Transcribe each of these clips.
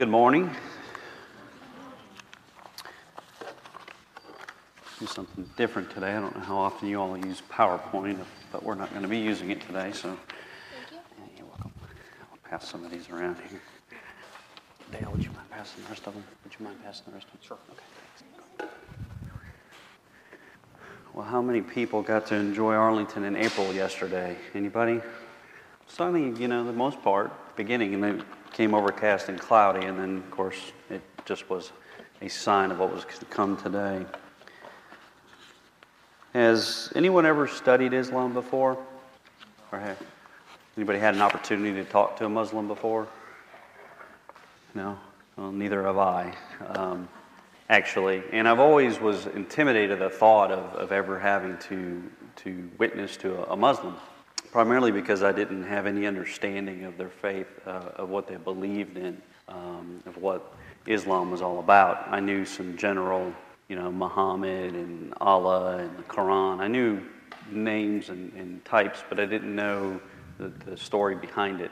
Good morning. Do something different today. I don't know how often you all use PowerPoint, but we're not going to be using it today, so. Thank you. You're welcome. I'll pass some of these around here. Dale, would you mind passing the rest of them? Would you mind passing the rest of them? Sure. Okay. Well, how many people got to enjoy Arlington in April yesterday? Anybody? Sunny, you know, the most part, beginning, and then came overcast and cloudy, and then, of course, it just was a sign of what was to come today. Has anyone ever studied Islam before? Or have anybody had an opportunity to talk to a Muslim before? No? Well, neither have I, um, actually. And I've always was intimidated at the thought of, of ever having to, to witness to a, a Muslim, primarily because I didn't have any understanding of their faith, uh, of what they believed in, um, of what Islam was all about. I knew some general, you know, Muhammad and Allah and the Quran. I knew names and, and types, but I didn't know the, the story behind it.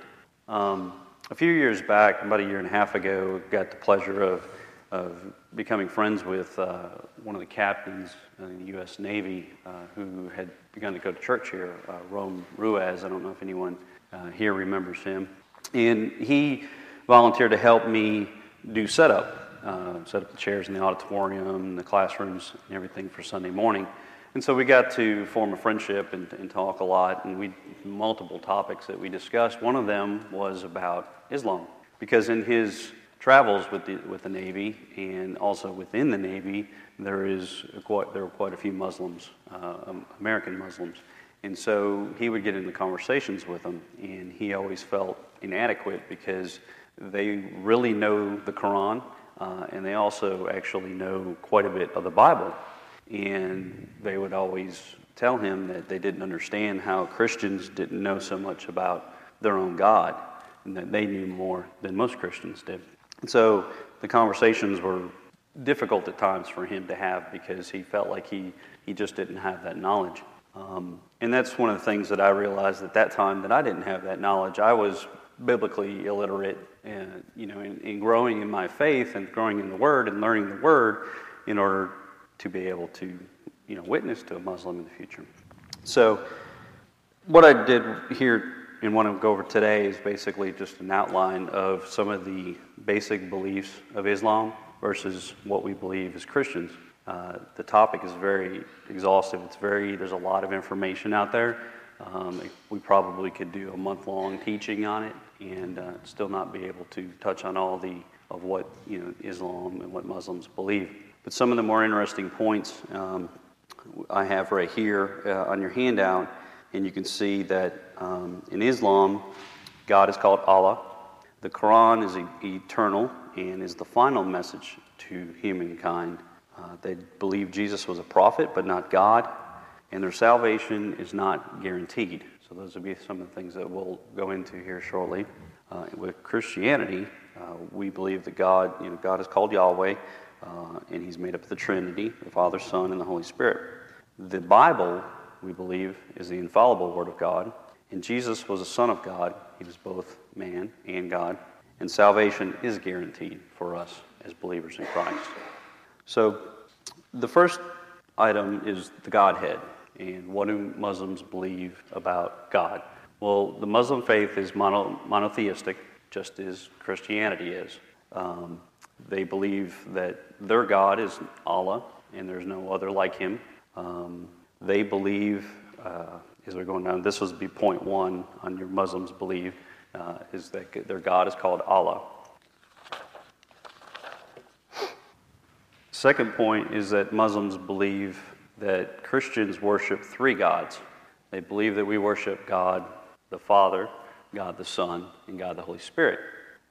Um, a few years back, about a year and a half ago, got the pleasure of, of becoming friends with uh, one of the captains in the U.S. Navy uh, who had begun to go to church here, uh, Rome Ruiz. I don't know if anyone uh, here remembers him. And he volunteered to help me do setup, uh, set up the chairs in the auditorium, the classrooms, and everything for Sunday morning. And so we got to form a friendship and, and talk a lot, and we multiple topics that we discussed. One of them was about Islam, because in his travels with the with the Navy and also within the Navy, there is quite there were quite a few Muslims, uh, um, American Muslims, and so he would get into conversations with them, and he always felt inadequate because they really know the Quran, uh, and they also actually know quite a bit of the Bible. And they would always tell him that they didn't understand how Christians didn't know so much about their own God, and that they knew more than most Christians did. And so the conversations were difficult at times for him to have because he felt like he, he just didn't have that knowledge. Um, and that's one of the things that I realized at that time that I didn't have that knowledge. I was biblically illiterate, and you know, in, in growing in my faith and growing in the Word and learning the Word in order to be able to, you know, witness to a Muslim in the future. So, what I did here and want to go over today is basically just an outline of some of the basic beliefs of Islam versus what we believe as Christians. Uh, the topic is very exhaustive. It's very there's a lot of information out there. Um, we probably could do a month-long teaching on it and uh, still not be able to touch on all the of what you know Islam and what Muslims believe. But some of the more interesting points um, I have right here uh, on your handout, and you can see that um, in Islam, God is called Allah. The Quran is eternal and is the final message to humankind. Uh, they believe Jesus was a prophet, but not God, and their salvation is not guaranteed. So, those will be some of the things that we'll go into here shortly. Uh, with Christianity, uh, we believe that God, you know, God is called Yahweh, uh, and He's made up of the Trinity, the Father, Son, and the Holy Spirit. The Bible, we believe, is the infallible Word of God, and Jesus was a Son of God. He was both man and God, and salvation is guaranteed for us as believers in Christ. So, the first item is the Godhead, and what do Muslims believe about God? Well, the Muslim faith is mono, monotheistic, just as Christianity is. Um, they believe that their God is Allah, and there's no other like Him. Um, they believe, uh, as we're going down, this would be point one on your Muslims believe, uh, is that their God is called Allah. Second point is that Muslims believe that Christians worship three gods. They believe that we worship God the Father, God the Son, and God the Holy Spirit.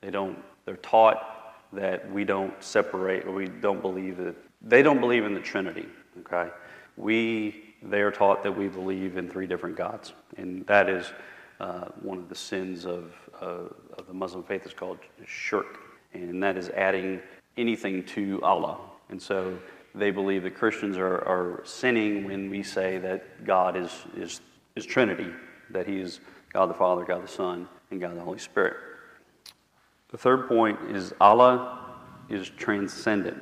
They don't, they're taught that we don't separate, or we don't believe that, they don't believe in the Trinity, okay? We, they are taught that we believe in three different gods, and that is uh, one of the sins of, uh, of the Muslim faith is called shirk, and that is adding anything to Allah. And so they believe that Christians are, are sinning when we say that God is, is, is Trinity, that He is God the Father, God the Son, and God the Holy Spirit. The third point is Allah is transcendent.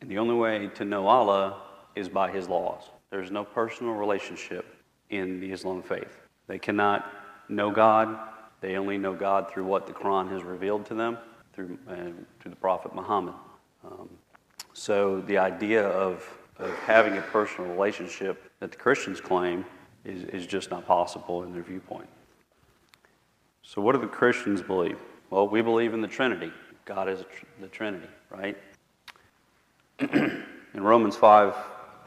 And the only way to know Allah is by His laws. There's no personal relationship in the Islam faith. They cannot know God. They only know God through what the Quran has revealed to them, through, uh, through the Prophet Muhammad. Um, so the idea of, of having a personal relationship that the Christians claim is, is just not possible in their viewpoint. So, what do the Christians believe? Well, we believe in the Trinity. God is the Trinity, right? in Romans 5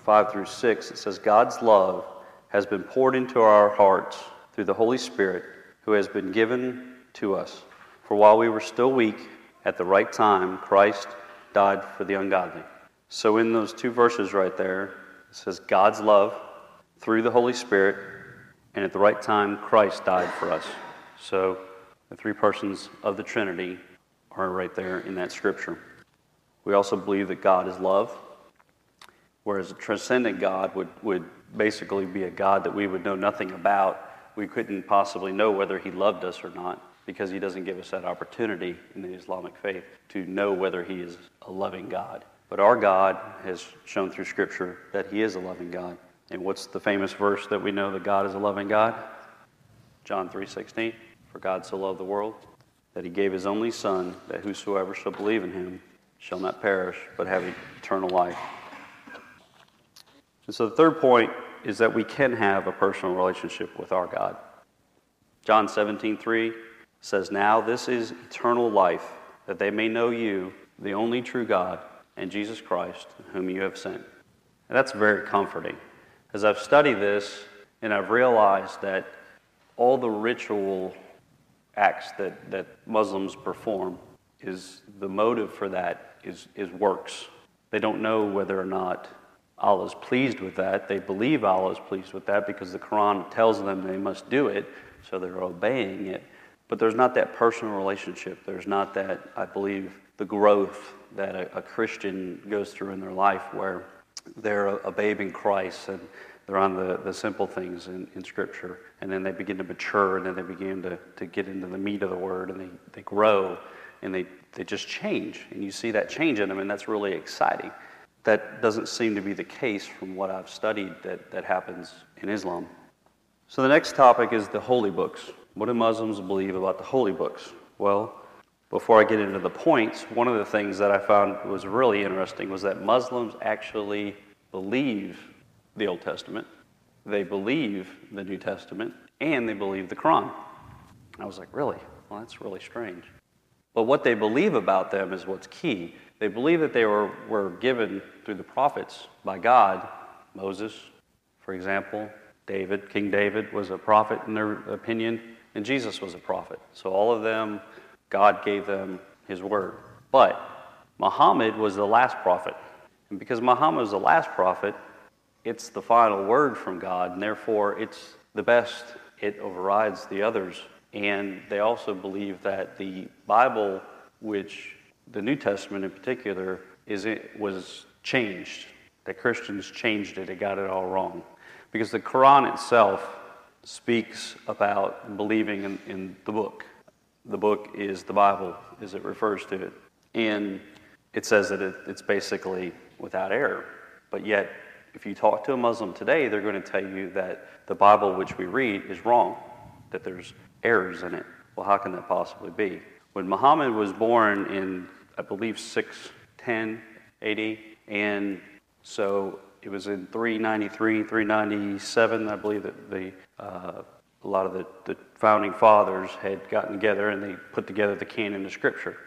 5 through 6, it says, God's love has been poured into our hearts through the Holy Spirit who has been given to us. For while we were still weak, at the right time, Christ died for the ungodly. So, in those two verses right there, it says God's love through the Holy Spirit, and at the right time, Christ died for us. So, the three persons of the Trinity are right there in that scripture. We also believe that God is love, whereas a transcendent God would, would basically be a God that we would know nothing about. We couldn't possibly know whether he loved us or not because he doesn't give us that opportunity in the Islamic faith to know whether he is a loving God. But our God has shown through Scripture that he is a loving God. And what's the famous verse that we know that God is a loving God? John 3:16. For God so loved the world that he gave his only son that whosoever shall believe in him shall not perish but have eternal life. And so the third point is that we can have a personal relationship with our God. John 17:3 says, Now this is eternal life, that they may know you, the only true God, and Jesus Christ, whom you have sent. And that's very comforting. As I've studied this, and I've realized that all the ritual acts that, that Muslims perform is the motive for that is, is works. They don't know whether or not Allah is pleased with that. They believe Allah is pleased with that because the Quran tells them they must do it, so they're obeying it. But there's not that personal relationship. There's not that, I believe, the growth that a, a Christian goes through in their life where they're a, a, babe in Christ and they're on the, the simple things in, in Scripture. And then they begin to mature and then they begin to, to get into the meat of the Word and they, they grow and they, they just change. And you see that change in them, and that's really exciting. That doesn't seem to be the case from what I've studied that, that happens in Islam. So the next topic is the holy books. What do Muslims believe about the holy books? Well, before I get into the points, one of the things that I found was really interesting was that Muslims actually believe the Old Testament, they believe the New Testament, and they believe the Quran. I was like, really? Well, that's really strange. But what they believe about them is what's key. They believe that they were, were given through the prophets by God. Moses, for example, David, King David was a prophet in their opinion and Jesus was a prophet. So all of them, God gave them his word. But Muhammad was the last prophet. And because Muhammad was the last prophet, it's the final word from God, and therefore it's the best. It overrides the others. And they also believe that the Bible, which the New Testament in particular, is it was changed. That Christians changed it, they got it all wrong. Because the Quran itself speaks about believing in, in the book. The book is the Bible, as it refers to it. And it says that it, it's basically without error. But yet, if you talk to a Muslim today, they're going to tell you that the Bible which we read is wrong, that there's errors in it. Well, how can that possibly be? When Muhammad was born in, I believe, 610 AD, and so it was in 393, 397, I believe that the, uh, a lot of the, the founding fathers had gotten together and they put together the canon of Scripture.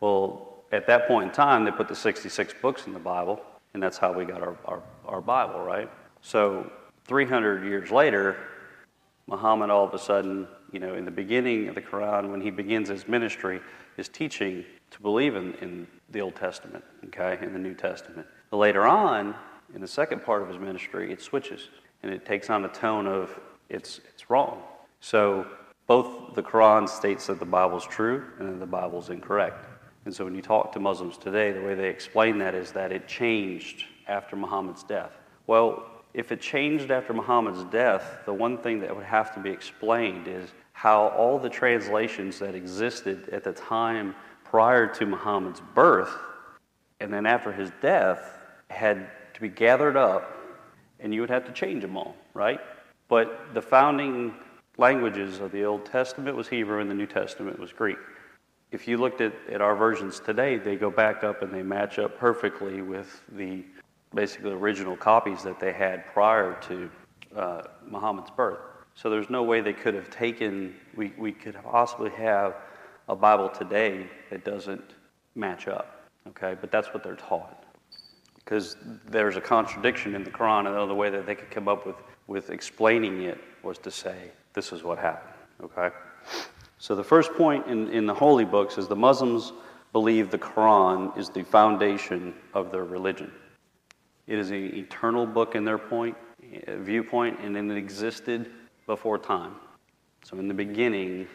Well, at that point in time, they put the 66 books in the Bible, and that's how we got our, our, our Bible, right? So 300 years later, Muhammad all of a sudden, you know, in the beginning of the Quran, when he begins his ministry, is teaching to believe in, in the Old Testament, okay, in the New Testament. But later on, in the second part of his ministry, it switches and it takes on a tone of it's, it's wrong. So both the Quran states that the Bible's true and the Bible's incorrect. And so when you talk to Muslims today, the way they explain that is that it changed after Muhammad's death. Well, if it changed after Muhammad's death, the one thing that would have to be explained is how all the translations that existed at the time prior to Muhammad's birth and then after his death had to be gathered up and you would have to change them all, right? But the founding languages of the Old Testament was Hebrew and the New Testament was Greek. If you looked at, at our versions today, they go back up and they match up perfectly with the basically original copies that they had prior to uh, Muhammad's birth. So there's no way they could have taken, we, we could possibly have a Bible today that doesn't match up, okay? But that's what they're taught. Because there's a contradiction in the Quran, and the only way that they could come up with, with explaining it was to say, this is what happened, okay? So the first point in, in the holy books is the Muslims believe the Quran is the foundation of their religion. It is an eternal book in their point, eh, viewpoint, and it existed before time. So in the beginning,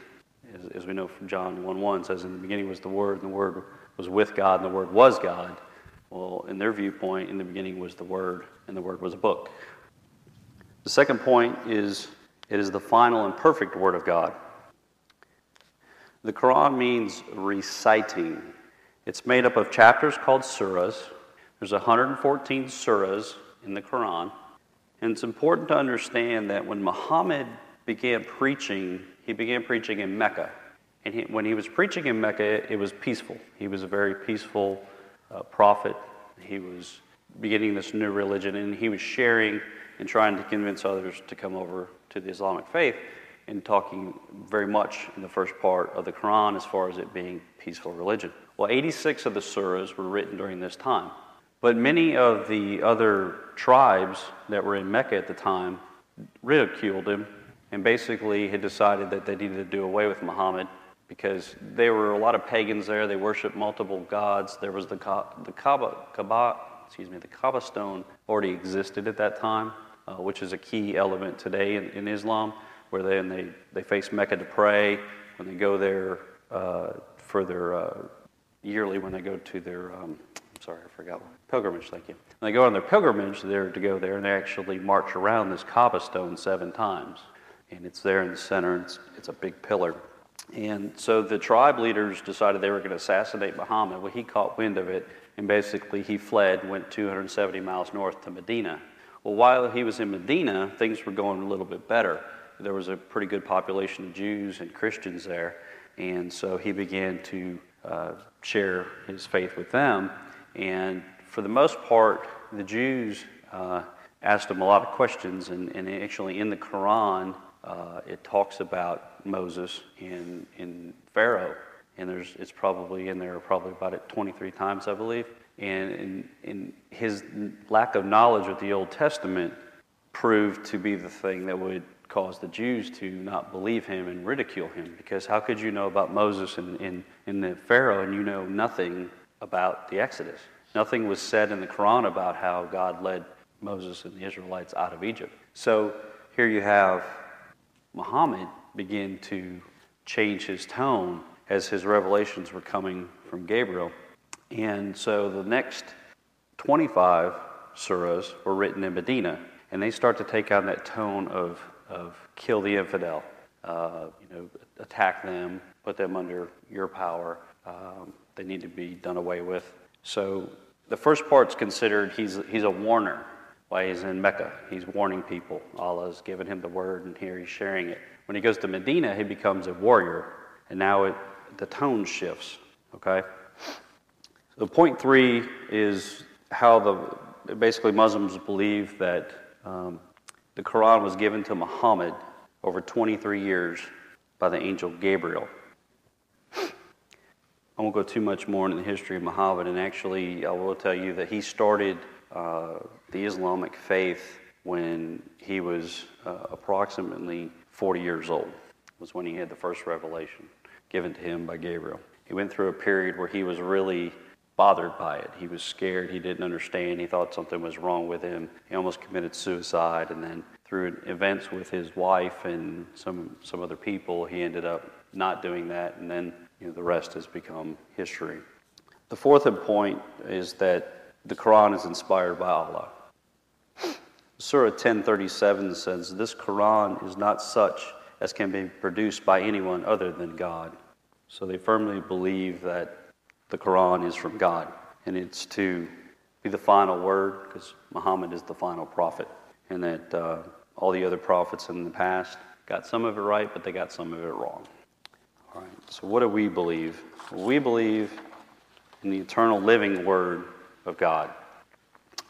as, as we know from John 1 1 says, in the beginning was the Word, and the Word was with God, and the Word was God. Well, in their viewpoint, in the beginning was the Word, and the Word was a book. The second point is it is the final and perfect Word of God. The Quran means reciting. It's made up of chapters called surahs, there's 114 surahs in the Quran. And it's important to understand that when Muhammad began preaching, he began preaching in Mecca. And he, when he was preaching in Mecca, it was peaceful. He was a very peaceful uh, prophet. He was beginning this new religion, and he was sharing and trying to convince others to come over to the Islamic faith and talking very much in the first part of the Quran as far as it being peaceful religion. Well, 86 of the surahs were written during this time. But many of the other tribes that were in Mecca at the time ridiculed him and basically had decided that they needed to do away with Muhammad because there were a lot of pagans there. They worshiped multiple gods. There was the, the Kaaba, Kaaba, excuse me, the Kaaba stone already existed at that time, uh, which is a key element today in, in Islam, where they, they, they face Mecca to pray. When they go there uh, for their uh, yearly, when they go to their, um, sorry, I forgot pilgrimage, thank you. And they go on their pilgrimage there to go there, and they actually march around this Kaaba stone seven times. And it's there in the center, it's, it's a big pillar. And so the tribe leaders decided they were going to assassinate Muhammad. Well, he caught wind of it, and basically he fled, went 270 miles north to Medina. Well, while he was in Medina, things were going a little bit better. There was a pretty good population of Jews and Christians there, and so he began to uh, share his faith with them. And for the most part, the Jews uh, asked him a lot of questions, and, and actually in the Quran, uh, it talks about Moses and, and Pharaoh, and there's it's probably in there probably about it 23 times, I believe. And in, his lack of knowledge of the Old Testament proved to be the thing that would cause the Jews to not believe him and ridicule him. Because how could you know about Moses and, and, and the Pharaoh and you know nothing about the Exodus? Nothing was said in the Quran about how God led Moses and the Israelites out of Egypt. So here you have Muhammad begin to change his tone as his revelations were coming from Gabriel. And so the next 25 surahs were written in Medina, and they start to take on that tone of, of kill the infidel, uh, you know, attack them, put them under your power. Um, they need to be done away with. So the first part's considered he's, he's a warner while he's in Mecca. He's warning people. Allah's given him the word, and here he's sharing it. When he goes to Medina, he becomes a warrior, and now it, the tone shifts. Okay? So, point three is how the basically Muslims believe that um, the Quran was given to Muhammad over 23 years by the angel Gabriel. I won't go too much more into the history of Muhammad, and actually, I will tell you that he started uh, the Islamic faith when he was uh, approximately 40 years old, was when he had the first revelation given to him by Gabriel. He went through a period where he was really bothered by it. He was scared. He didn't understand. He thought something was wrong with him. He almost committed suicide. And then through events with his wife and some, some other people, he ended up not doing that. And then you know, the rest has become history. The fourth point is that the Quran is inspired by Allah. Surah 1037 says, This Quran is not such as can be produced by anyone other than God. So they firmly believe that the Quran is from God and it's to be the final word because Muhammad is the final prophet and that uh, all the other prophets in the past got some of it right, but they got some of it wrong. All right, so what do we believe? We believe in the eternal living word of God.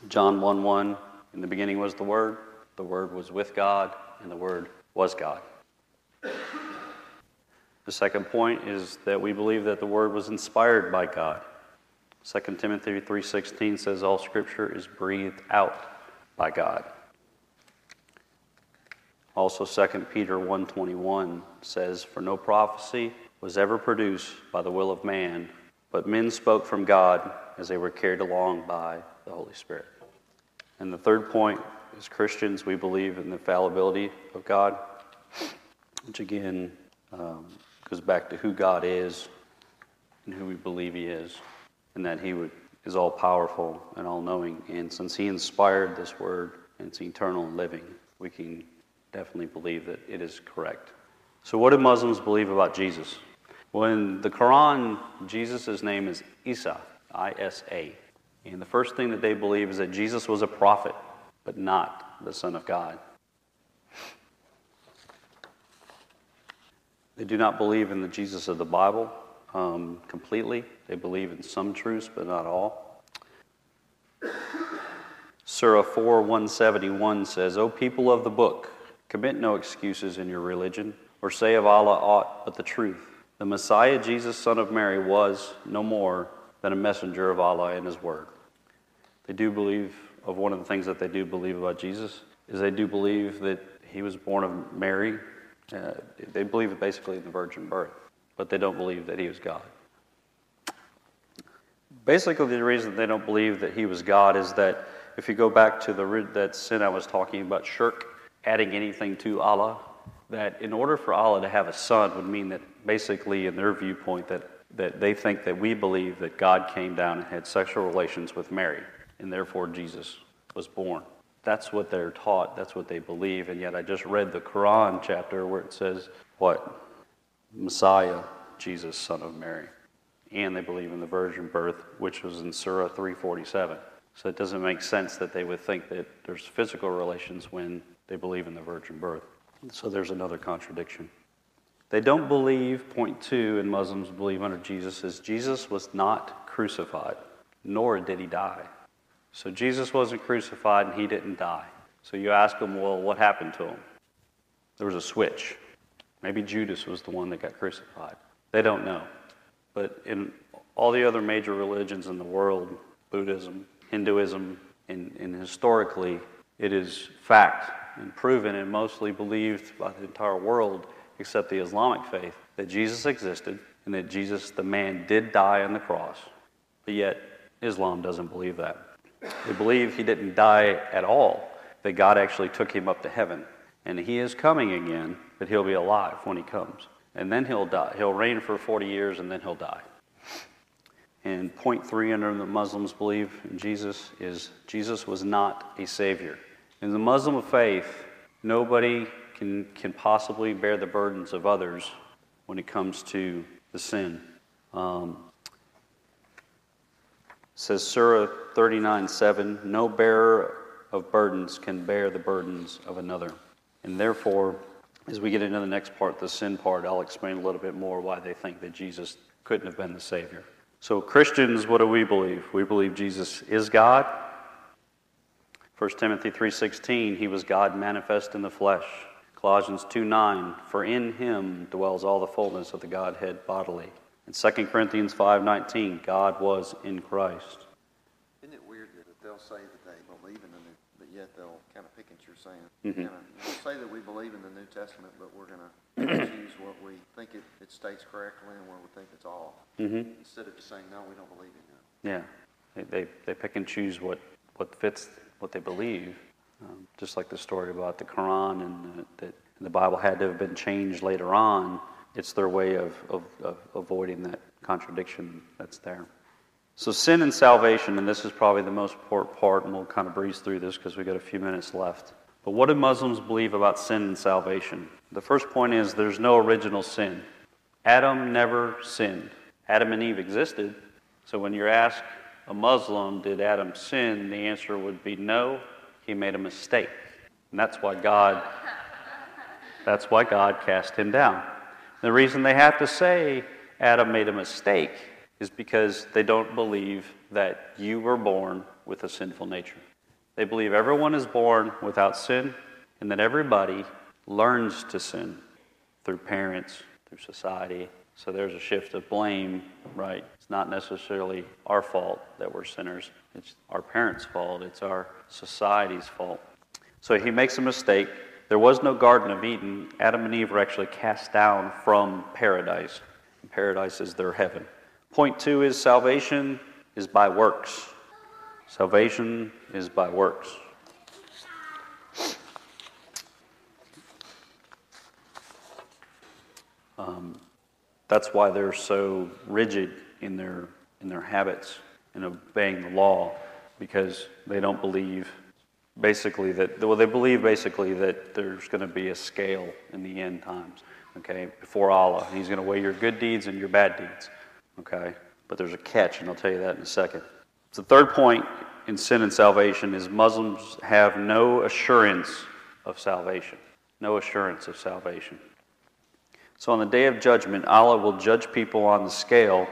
John 1 1, in the beginning was the Word, the Word was with God, and the Word was God. The second point is that we believe that the Word was inspired by God. 2 Timothy 3:16 says all scripture is breathed out by God. Also 2 Peter 1:21 says for no prophecy was ever produced by the will of man, but men spoke from God as they were carried along by the Holy Spirit. And the third point is Christians, we believe in the fallibility of God, which again um, goes back to who God is and who we believe He is, and that He would, is all powerful and all knowing. And since He inspired this word and it's eternal and living, we can definitely believe that it is correct. So, what do Muslims believe about Jesus? Well, in the Quran, Jesus' name is Isa, I S A. And the first thing that they believe is that Jesus was a prophet, but not the Son of God. They do not believe in the Jesus of the Bible um, completely. They believe in some truths, but not all. Surah 4 171 says, O people of the book, commit no excuses in your religion, or say of Allah aught but the truth. The Messiah, Jesus, son of Mary, was no more than a messenger of Allah and His word. They do believe, of one of the things that they do believe about Jesus, is they do believe that He was born of Mary uh, they believe basically in the virgin birth, but they don't believe that he was God. Basically, the reason they don't believe that he was God is that if you go back to the that sin I was talking about, shirk, adding anything to Allah, that in order for Allah to have a son would mean that basically, in their viewpoint, that, that they think that we believe that God came down and had sexual relations with Mary, and therefore Jesus was born. That's what they're taught, that's what they believe, and yet I just read the Quran chapter where it says, what? Messiah, Jesus, son of Mary. And they believe in the virgin birth, which was in Surah 347. So it doesn't make sense that they would think that there's physical relations when they believe in the virgin birth. So there's another contradiction. They don't believe, point two, and Muslims believe under Jesus, is Jesus was not crucified, nor did he die. So Jesus wasn't crucified and he didn't die. So you ask them, well, what happened to him? There was a switch. Maybe Judas was the one that got crucified. They don't know. But in all the other major religions in the world, Buddhism, Hinduism, and, and historically, it is fact and proven and mostly believed by the entire world, except the Islamic faith, that Jesus existed and that Jesus, the man, did die on the cross. But yet, Islam doesn't believe that. They believe he didn't die at all, that God actually took him up to heaven. And he is coming again, but he'll be alive when he comes. And then he'll die. He'll reign for 40 years and then he'll die. And point three under the Muslims believe in Jesus is Jesus was not a savior. In the Muslim faith, nobody can, can possibly bear the burdens of others when it comes to the sin. Um, says Surah 39 7 No bearer of burdens can bear the burdens of another. And therefore, as we get into the next part, the sin part, I'll explain a little bit more why they think that Jesus couldn't have been the Savior. So, Christians, what do we believe? We believe Jesus is God. 1 Timothy 3:16, he was God manifest in the flesh. Colossians 2:9, for in him dwells all the fullness of the Godhead bodily. In 2 Corinthians 5.19, God was in Christ. Isn't it weird that they'll say that they believe in the New, but yet they'll kind of pick at your saying, Mhm. kind of, we'll say that we believe in the New Testament, but we're going to choose what we think it, it states correctly and where we think it's off, Mm-hmm. instead of just saying, no, we don't believe in it. Yeah, they, they, they pick and choose what, what fits what they believe. Um, just like the story about the Quran and the, that the Bible had to have been changed later on. It's their way of, of, of avoiding that contradiction that's there. So, sin and salvation, and this is probably the most important part, and we'll kind of breeze through this because we've got a few minutes left. But what do Muslims believe about sin and salvation? The first point is there's no original sin. Adam never sinned. Adam and Eve existed. So, when you're asked a Muslim, did Adam sin? The answer would be no, he made a mistake. And that's why God that's why God cast him down. The reason they have to say Adam made a mistake is because they don't believe that you were born with a sinful nature. They believe everyone is born without sin and that everybody learns to sin through parents, through society. So there's a shift of blame, right? It's not necessarily our fault that we're sinners, it's our parents' fault, it's our society's fault. So he makes a mistake. There was no Garden of Eden. Adam and Eve were actually cast down from paradise. Paradise is their heaven. Point two is salvation is by works. Salvation is by works. Um, that's why they're so rigid in their, in their habits and obeying the law, because they don't believe basically that, well, they believe basically that there's going to be a scale in the end times, okay, before Allah. He's going to weigh your good deeds and your bad deeds. Okay? But there's a catch, and I'll tell you that in a second. The third point in sin and salvation is Muslims have no assurance of salvation. No assurance of salvation. So on the day of judgment, Allah will judge people on the scale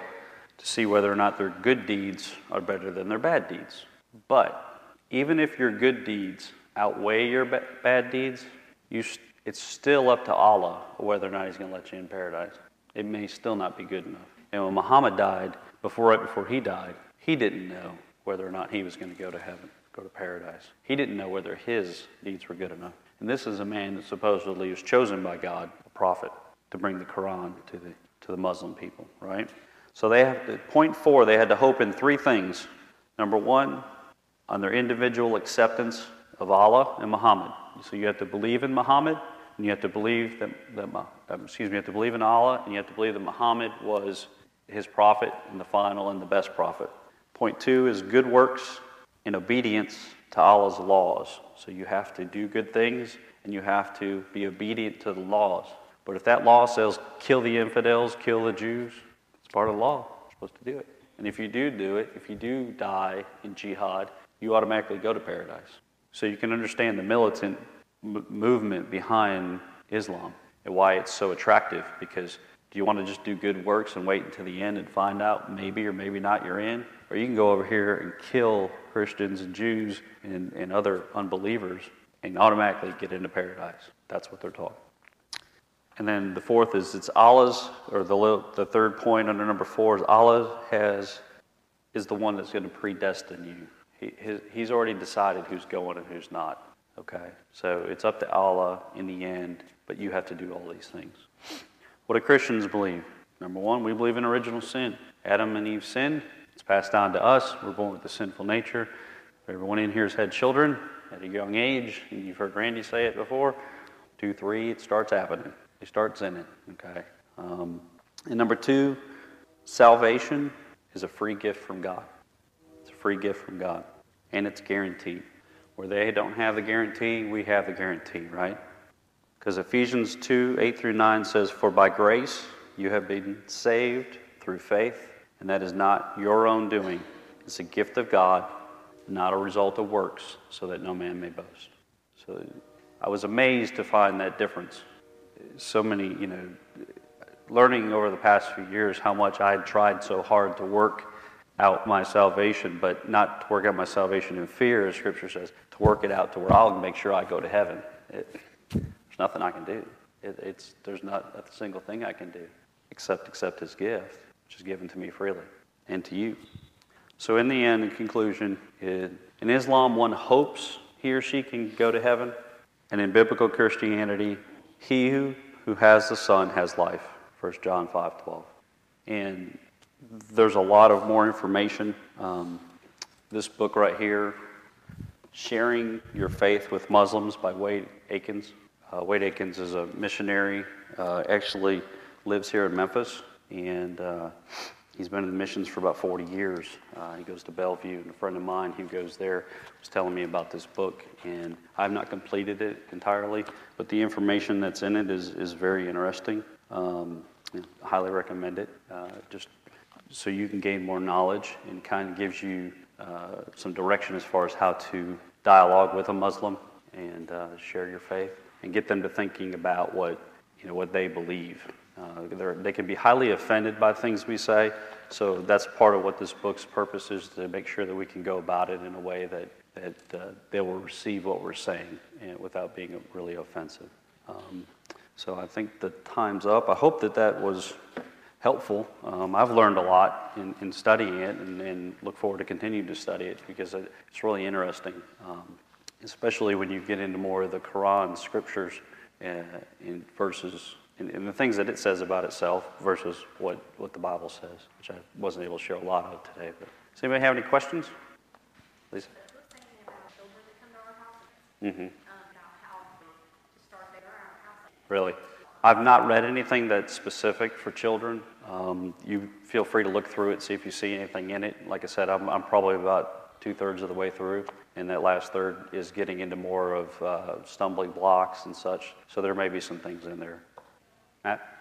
to see whether or not their good deeds are better than their bad deeds. But even if your good deeds outweigh your ba- bad deeds, you, it's still up to Allah whether or not He's going to let you in paradise. It may still not be good enough. And when Muhammad died, before right before he died, he didn't know whether or not he was going to go to heaven, go to paradise. He didn't know whether his deeds were good enough. And this is a man that supposedly was chosen by God, a prophet, to bring the Quran to the to the Muslim people, right? So they have to, point four, they had to hope in three things. Number one, on their individual acceptance of Allah and Muhammad. So you have to believe in Muhammad, and you have to believe that, that um, excuse me, you have to believe in Allah, and you have to believe that Muhammad was his prophet and the final and the best prophet. Point two is good works in obedience to Allah's laws. So you have to do good things and you have to be obedient to the laws. But if that law says kill the infidels, kill the Jews, it's part of the law. You're supposed to do it. And if you do do it, if you do die in jihad, you automatically go to paradise. So you can understand the militant m- movement behind Islam and why it's so attractive because do you want to just do good works and wait until the end and find out maybe or maybe not you're in? Or you can go over here and kill Christians and Jews and, and other unbelievers and automatically get into paradise. That's what they're taught. And then the fourth is it's Allah's, or the, the third point under number four is Allah has, is the one that's going to predestine you. He, his, he's already decided who's going and who's not. Okay? So it's up to Allah in the end, but you have to do all these things. What do Christians believe? Number one, we believe in original sin. Adam and Eve sinned. It's passed down to us. We're born with a sinful nature. Everyone in here has had children at a young age, and you've heard Randy say it before. Two, three, it starts happening. They start sinning. Okay. Um, and number two, salvation is a free gift from God. It's a free gift from God, and it's guaranteed. Where they don't have the guarantee, we have the guarantee, right? Because Ephesians 2 8 through 9 says, For by grace you have been saved through faith, and that is not your own doing. It's a gift of God, not a result of works, so that no man may boast. So I was amazed to find that difference. So many, you know, learning over the past few years how much I had tried so hard to work out my salvation, but not to work out my salvation in fear, as Scripture says, to work it out to where I'll make sure I go to heaven. It, nothing I can do. It, it's, there's not a single thing I can do except accept his gift, which is given to me freely and to you. So, in the end, in conclusion, in Islam, one hopes he or she can go to heaven. And in biblical Christianity, he who, has the Son has life. 1 John 5 12. And there's a lot of more information. Um, this book right here, Sharing Your Faith with Muslims by Wade Akins. Uh, Wade Akins is a missionary, uh, actually lives here in Memphis, and uh, He's been in missions for about 40 years. Uh, he goes to Bellevue, and a friend of mine who goes there was telling me about this book, and I've not completed it entirely, but the information that's in it is, is very interesting. Um, I highly recommend it, uh, just so you can gain more knowledge and kind of gives you uh, some direction as far as how to dialogue with a Muslim and uh, share your faith and get them to thinking about what you know what they believe. Uh, they're- can be highly offended by things we say, so that's part of what this book's purpose is to make sure that we can go about it in a way that that uh, they will receive what we're saying and without being really offensive. Um, so I think the time's up. I hope that that was helpful. Um, I've learned a lot in, in studying it and, and look forward to continuing to study it because it- it's really interesting, um, especially when you get into more of the Quran scriptures uh, verses and, and the things that it says about itself versus what, what the Bible says, which I wasn't able to share a lot of today. But does anybody have any questions? Lisa? We're thinking about children that come to our house, Mm-hmm. um, about how to start their own house. Really? I've not read anything that's specific for children. Um, you feel free to look through it, see if you see anything in it. Like I said, I'm, I'm probably about two thirds of the way through, and that last third is getting into more of uh, stumbling blocks and such. So there may be some things in there. Matt?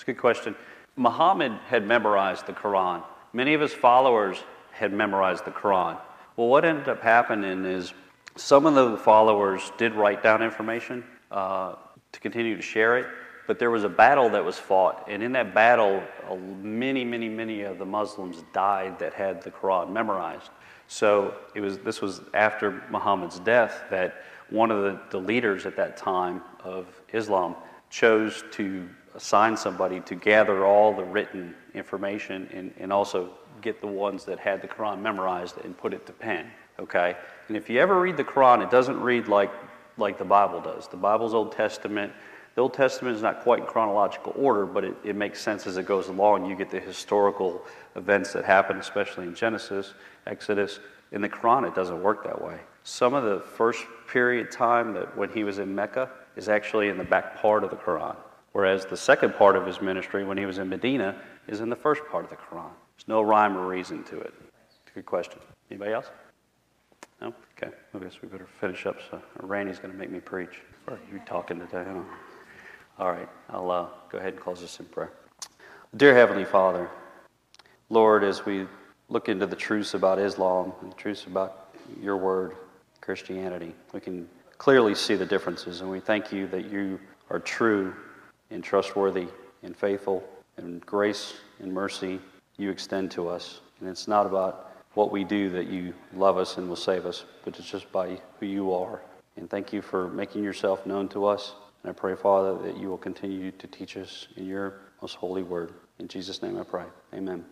A good question. Muhammad had memorized the Quran. Many of his followers had memorized the Quran. Well, what ended up happening is some of the followers did write down information uh, to continue to share it, but there was a battle that was fought, and in that battle, uh, many, many, many of the Muslims died that had the Quran memorized. So it was, this was after Muhammad's death that one of the, the leaders at that time of Islam chose to assign somebody to gather all the written information and, and also get the ones that had the Quran memorized and put it to pen. Okay? And if you ever read the Quran, it doesn't read like, like the Bible does. The Bible's Old Testament. The Old Testament is not quite in chronological order, but it, it makes sense as it goes along. You get the historical events that happen, especially in Genesis, Exodus. In the Quran, it doesn't work that way. Some of the first period time that when he was in Mecca is actually in the back part of the Quran, whereas the second part of his ministry, when he was in Medina, is in the first part of the Quran. There's no rhyme or reason to it. Good question. Anybody else? No? Okay. I guess we better finish up. So Randy's going to make me preach. Or you talking today? Huh? All right. I'll uh, go ahead and close this in prayer. Dear Heavenly Father, Lord, as we look into the truths about Islam and the truths about your word, Christianity, we can clearly see the differences. And we thank you that you are true and trustworthy and faithful and grace and mercy you extend to us. And it's not about what we do that you love us and will save us, but it's just by who you are. And thank you for making yourself known to us. And I pray, Father, that you will continue to teach us in your most holy word. In Jesus' name I pray. Amen.